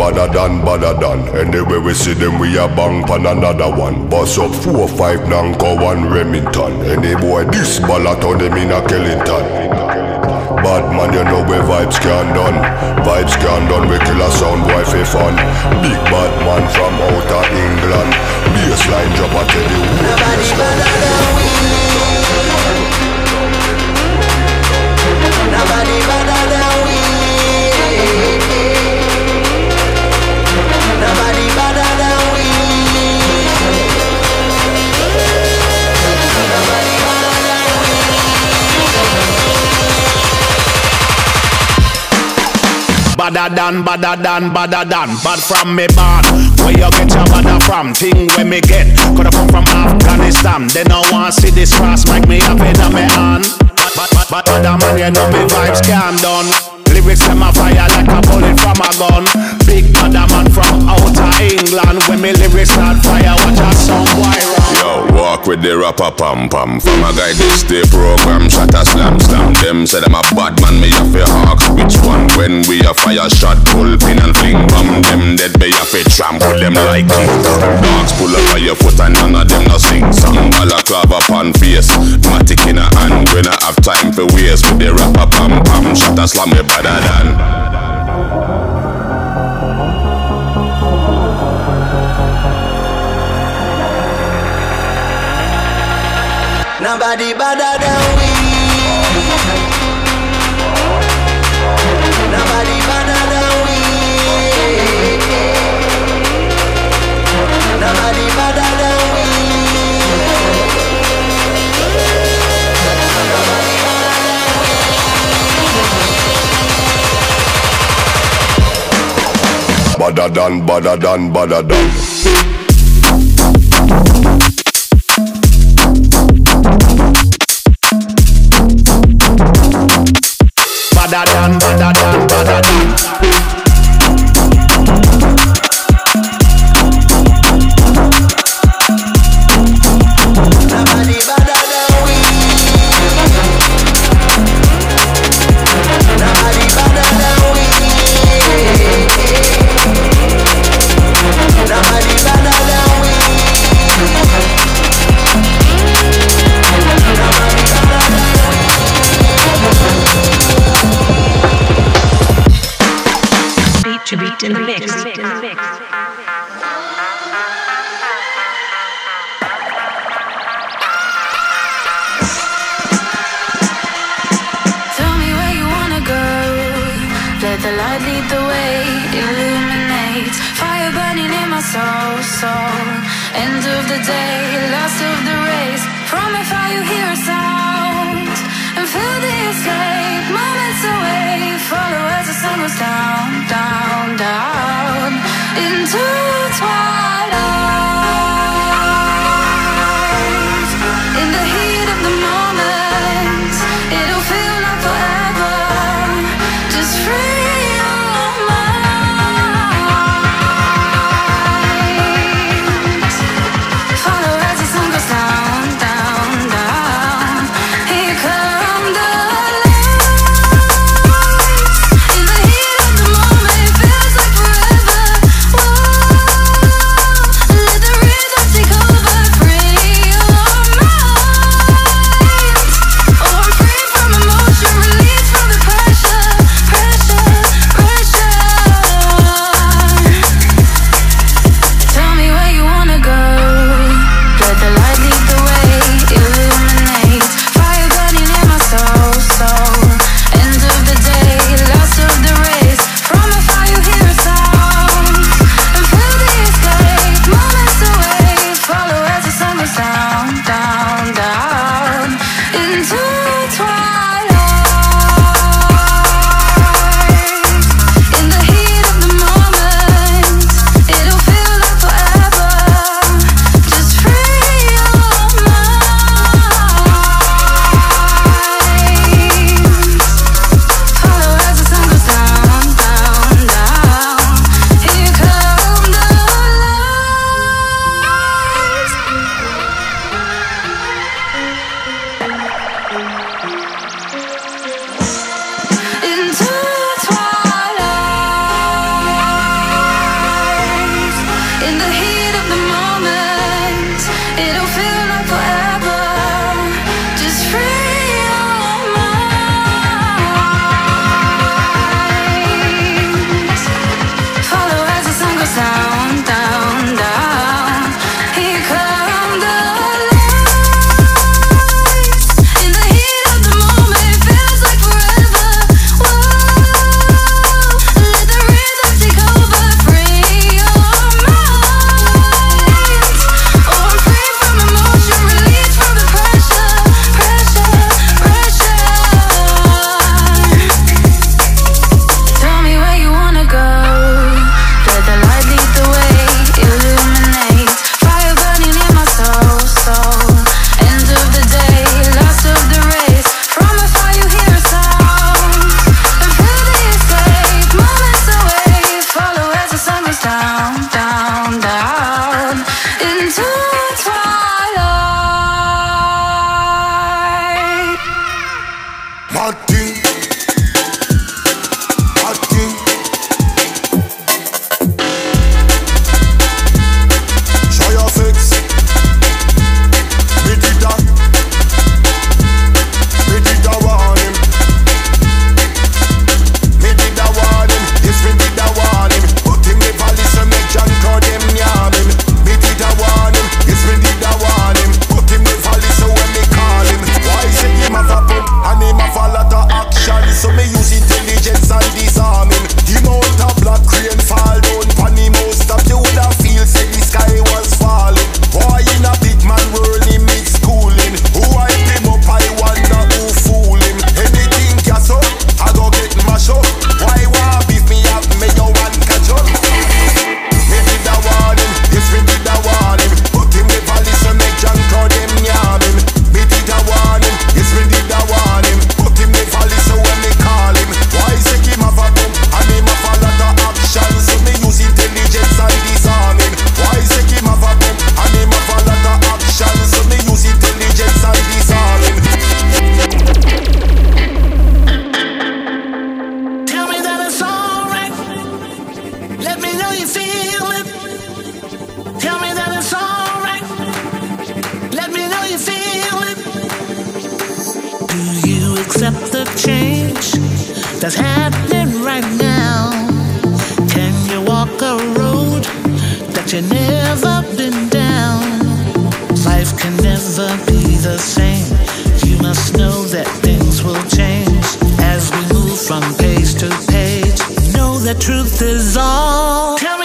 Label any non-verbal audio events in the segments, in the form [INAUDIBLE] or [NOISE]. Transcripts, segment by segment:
badder than, badder than. Anyway we see them, we a bang pan another one. Bust up four, five, Nanko, one Remington. Any boy this ballot on them in a Kellington. Bad man, you know where vibes can done. Vibes can done, we kill a sound for fun. Big bad man from outer England. Bassline drop a tell you Nobody better than we. Nobody better than we. Badder than, badder than, badder than Bad from me born Where you get your badder from? Thing where me get Coulda come from Afghanistan They no want see this cross Make me have it on me hand but, but, but other man you know me vibes can done Lyrics them a fire like a bullet from a gun Big badder man from outer England When me lyrics start fire Watch out some boy Yo, walk with the rapper pam pam. From a guy this day program, shot a slam slam. Them say them a bad man, me a fi hawks. Which one? When we a fire shot, pull pin and fling bomb. Them dead, me a fi trample them like. Dogs pull up on your foot and none of them no sing song. Balaclava upon face, matic in a hand. When I have time for waste with the rapper pam pam. Shot a slam me better than. Nobody better than we. Nobody better than we. Nobody Badder than, badder than, badder than. Badder than, badder than, badder than into twilight. that's happening right now. Can you walk a road that you never been down? Life can never be the same. You must know that things will change as we move from page to page. Know that truth is all. Tell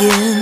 and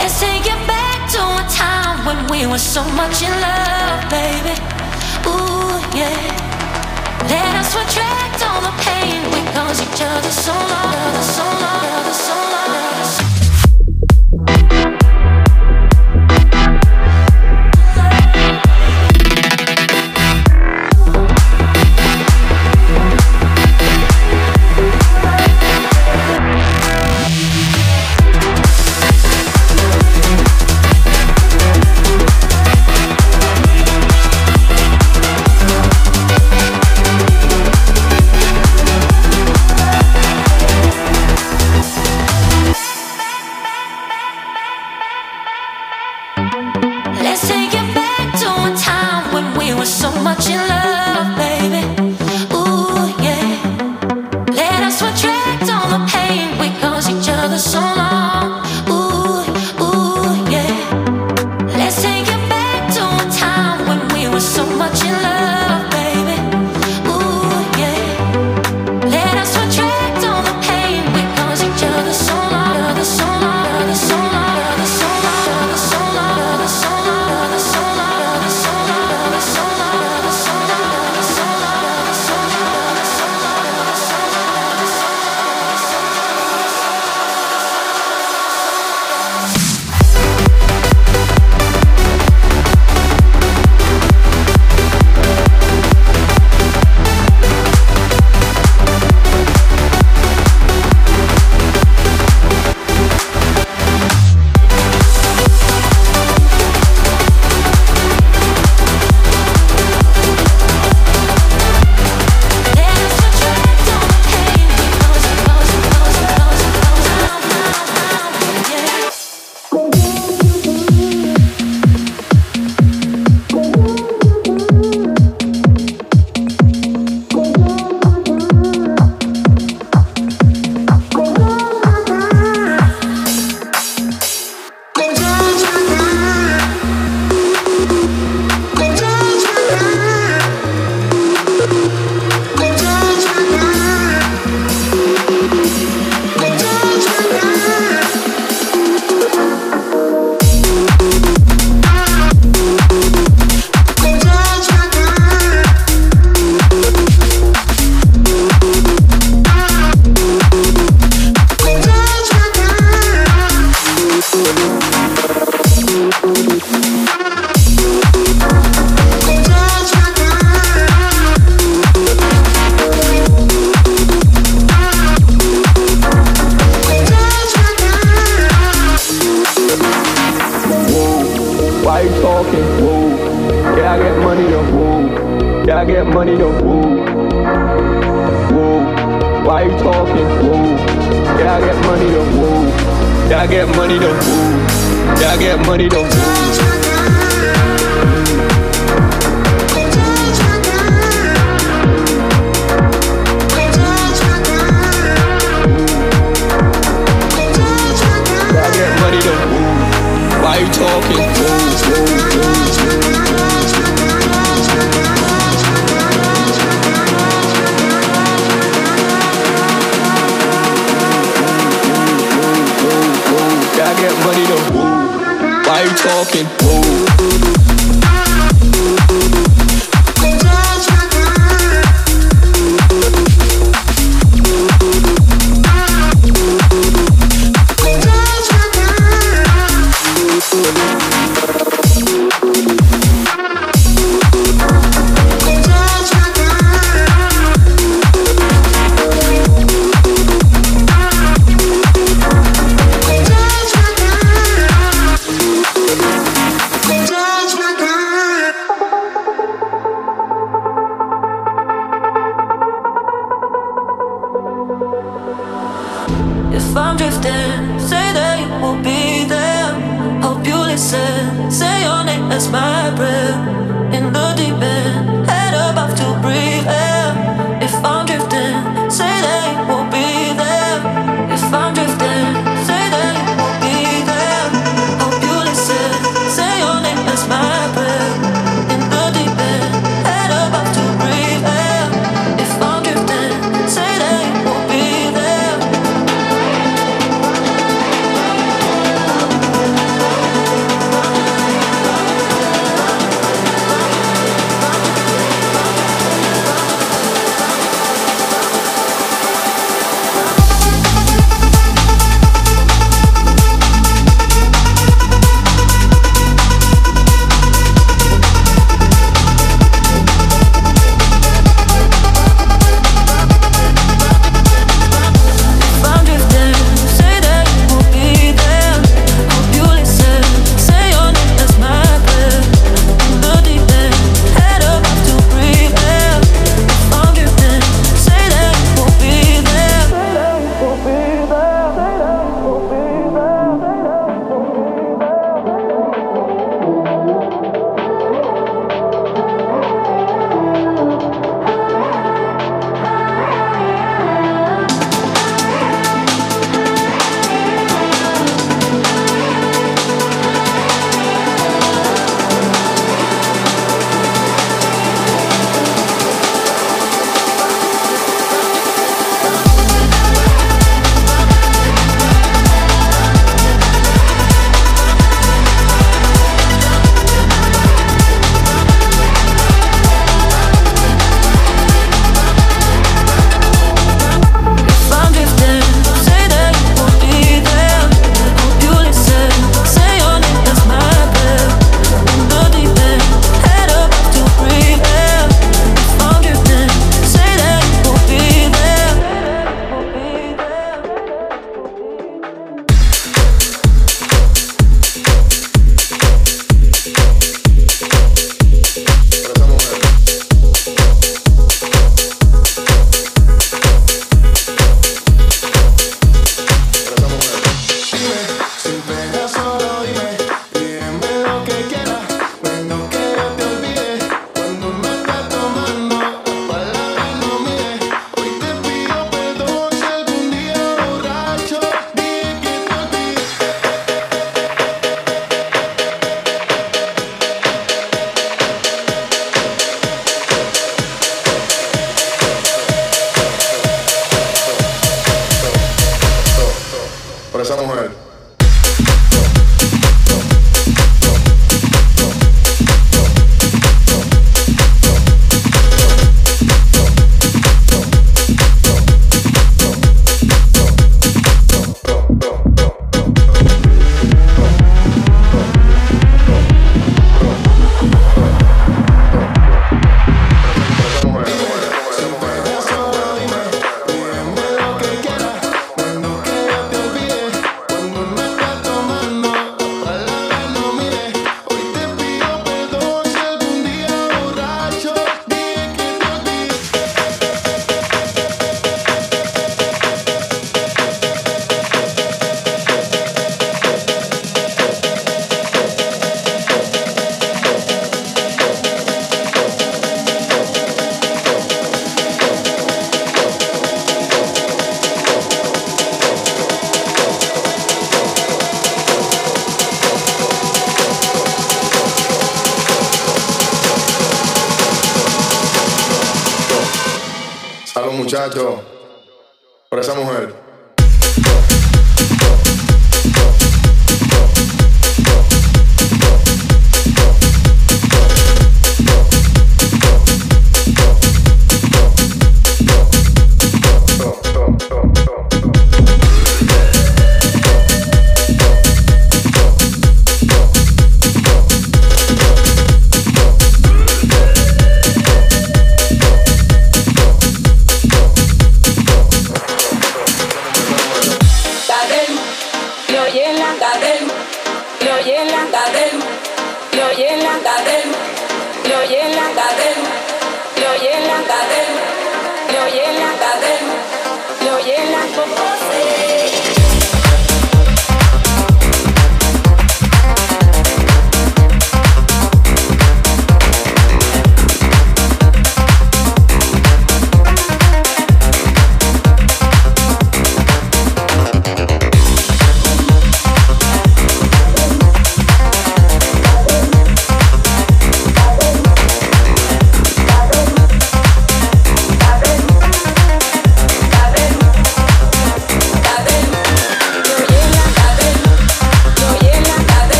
Let's take it back to a time when we were so much in love, baby. Ooh, yeah. Let us retract all the pain we caused each other so long, so long, so long.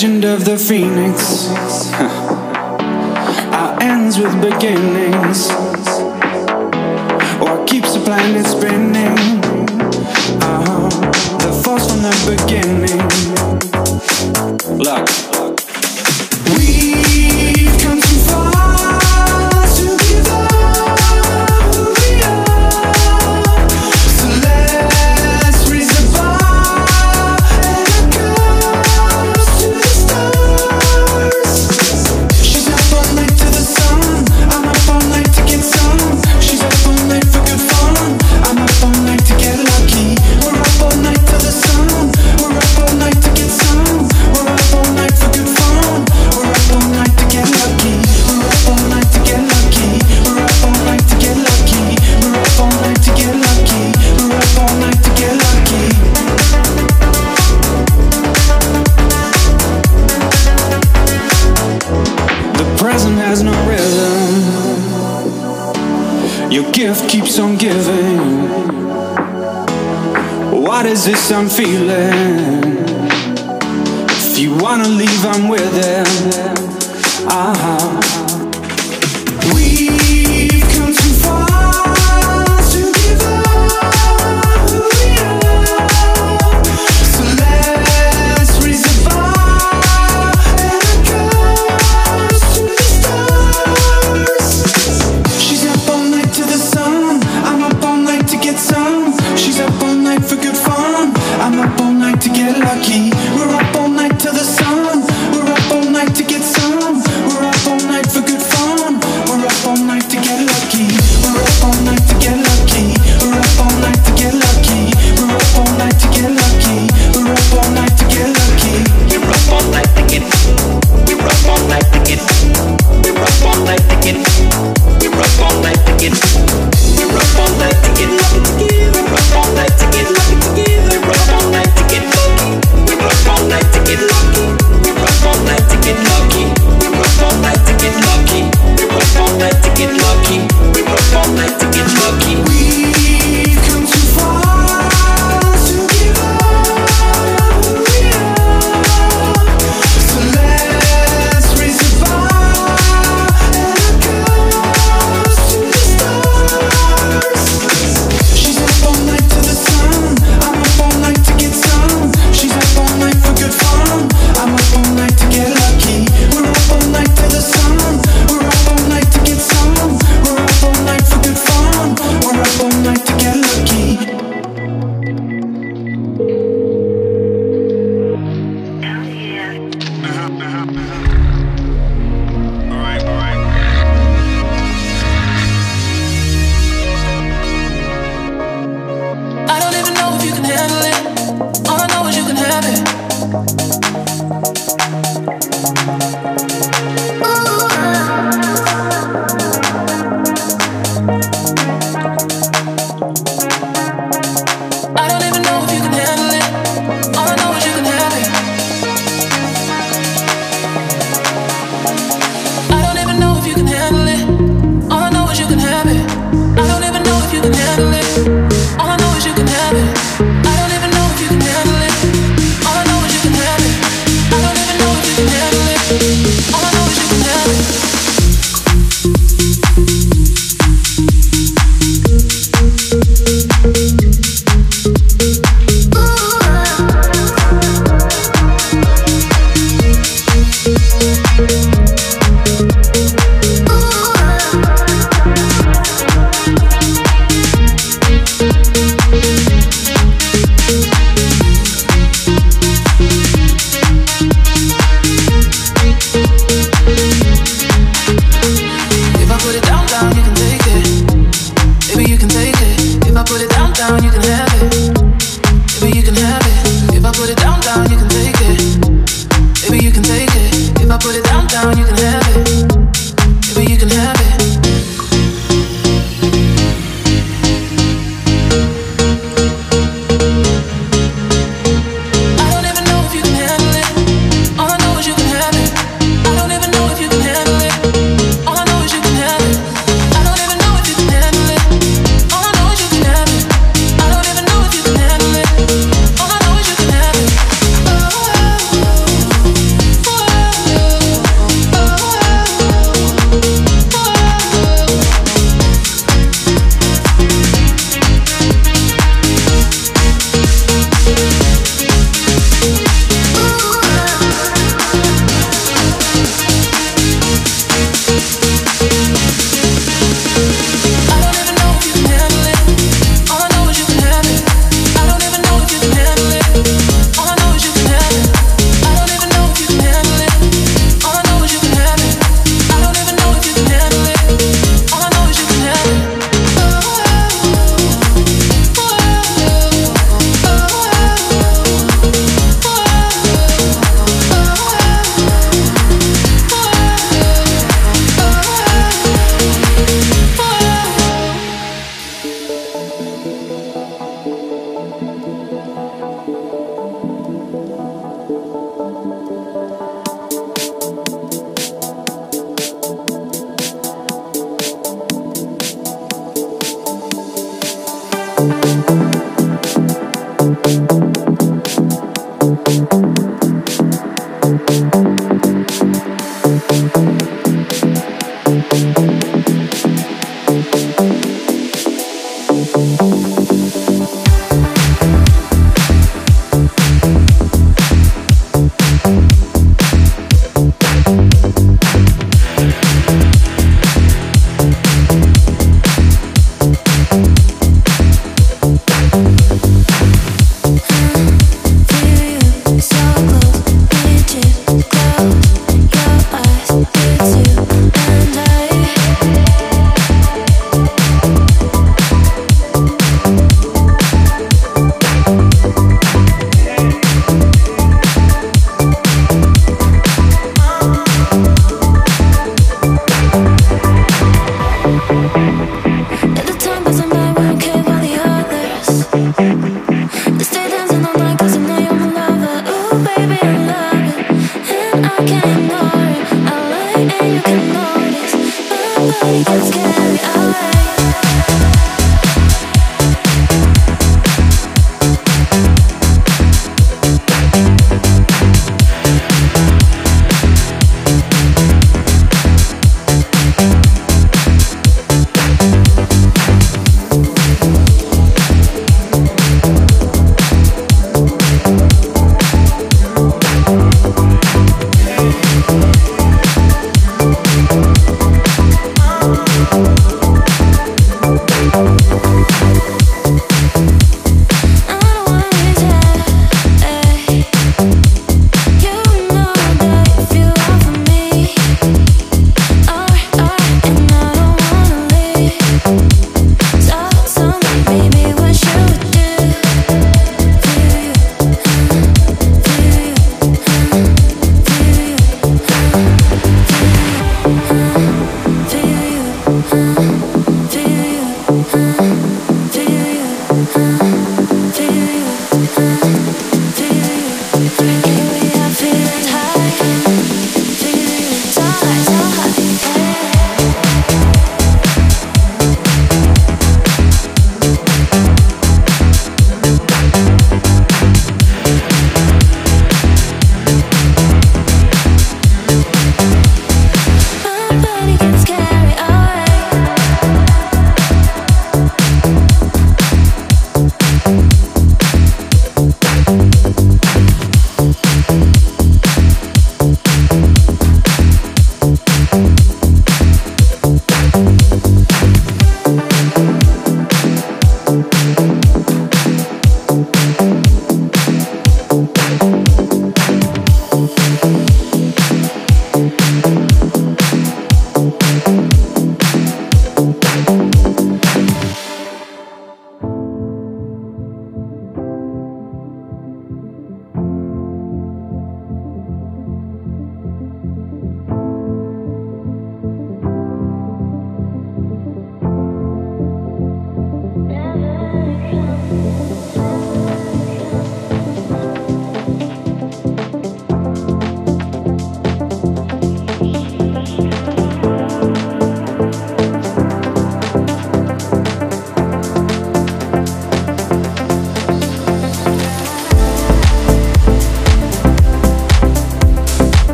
legend of the phoenix. [LAUGHS] Our ends with beginnings. What keeps the planet spinning? Uh -huh. The force from the beginning. Look. is this I'm feeling?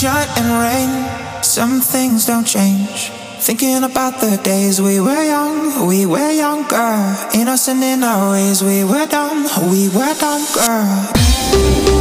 sunshine and rain, some things don't change. Thinking about the days we were young, we were younger. Innocent in our ways, we were dumb, we were dumb, girl.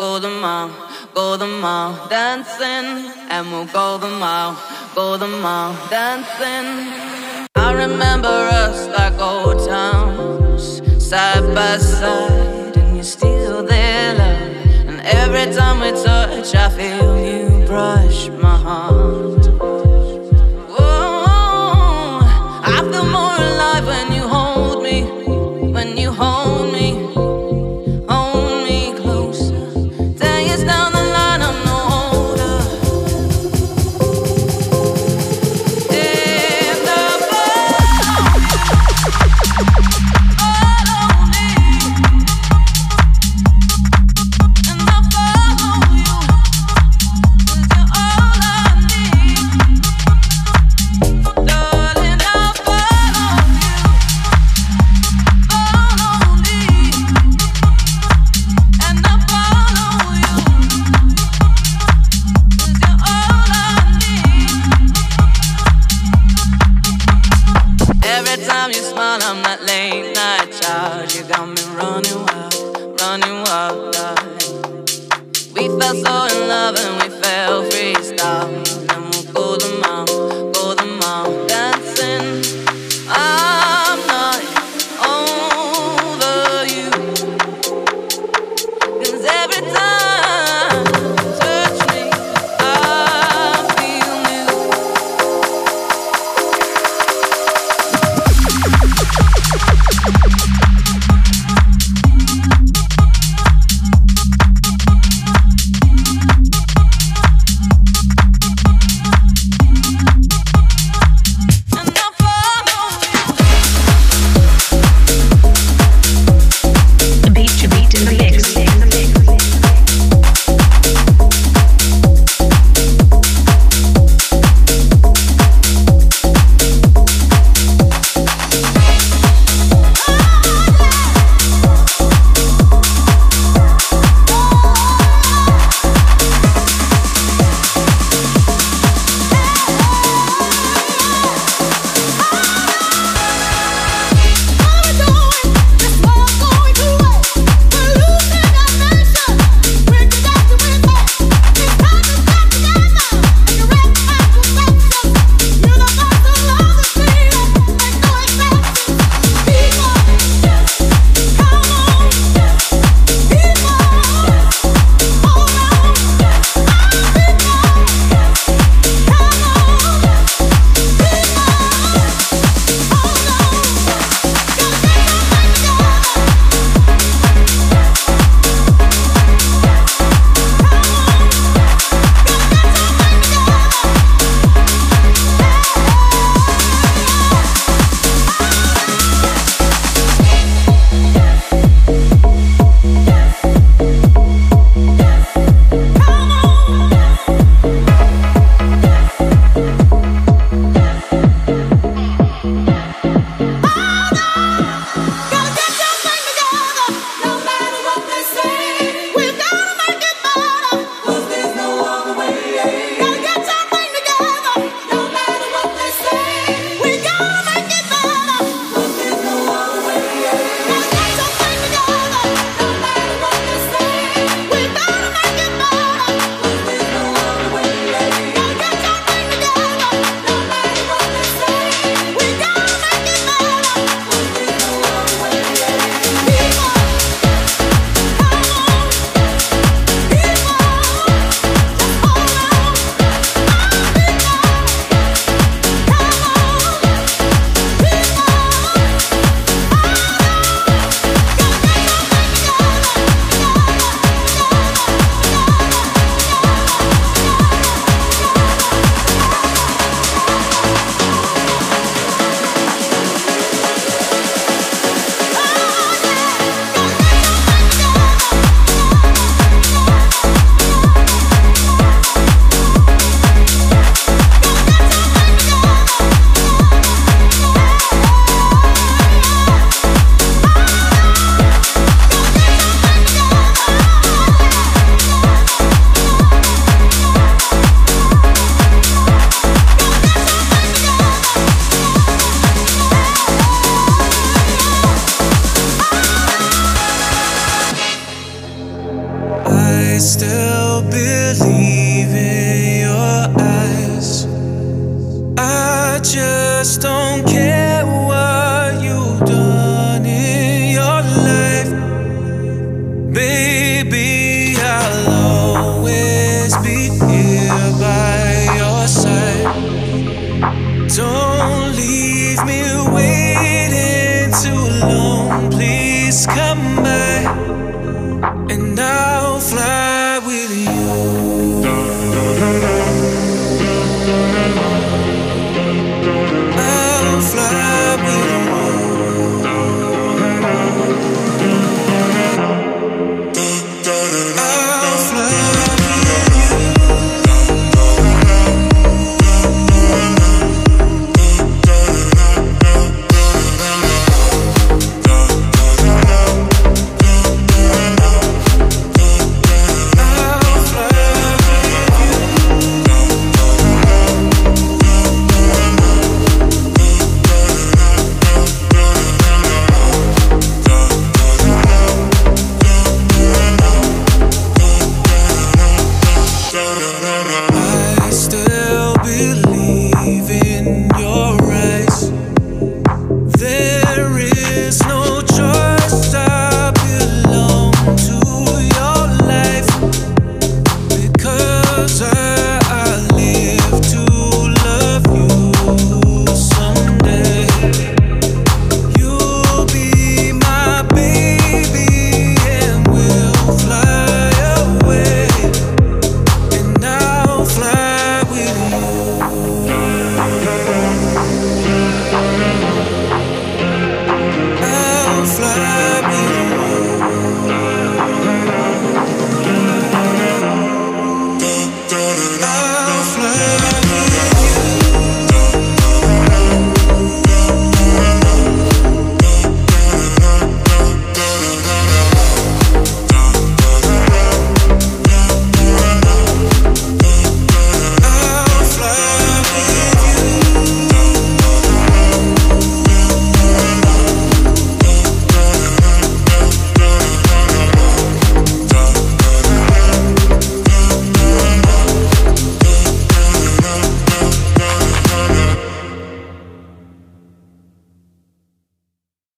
go the mile, go the mile, dancing, and we'll go the mile, go the mile, dancing. I remember us like old times, side by side, and you're still there, love. And every time we touch, I feel you brush my heart.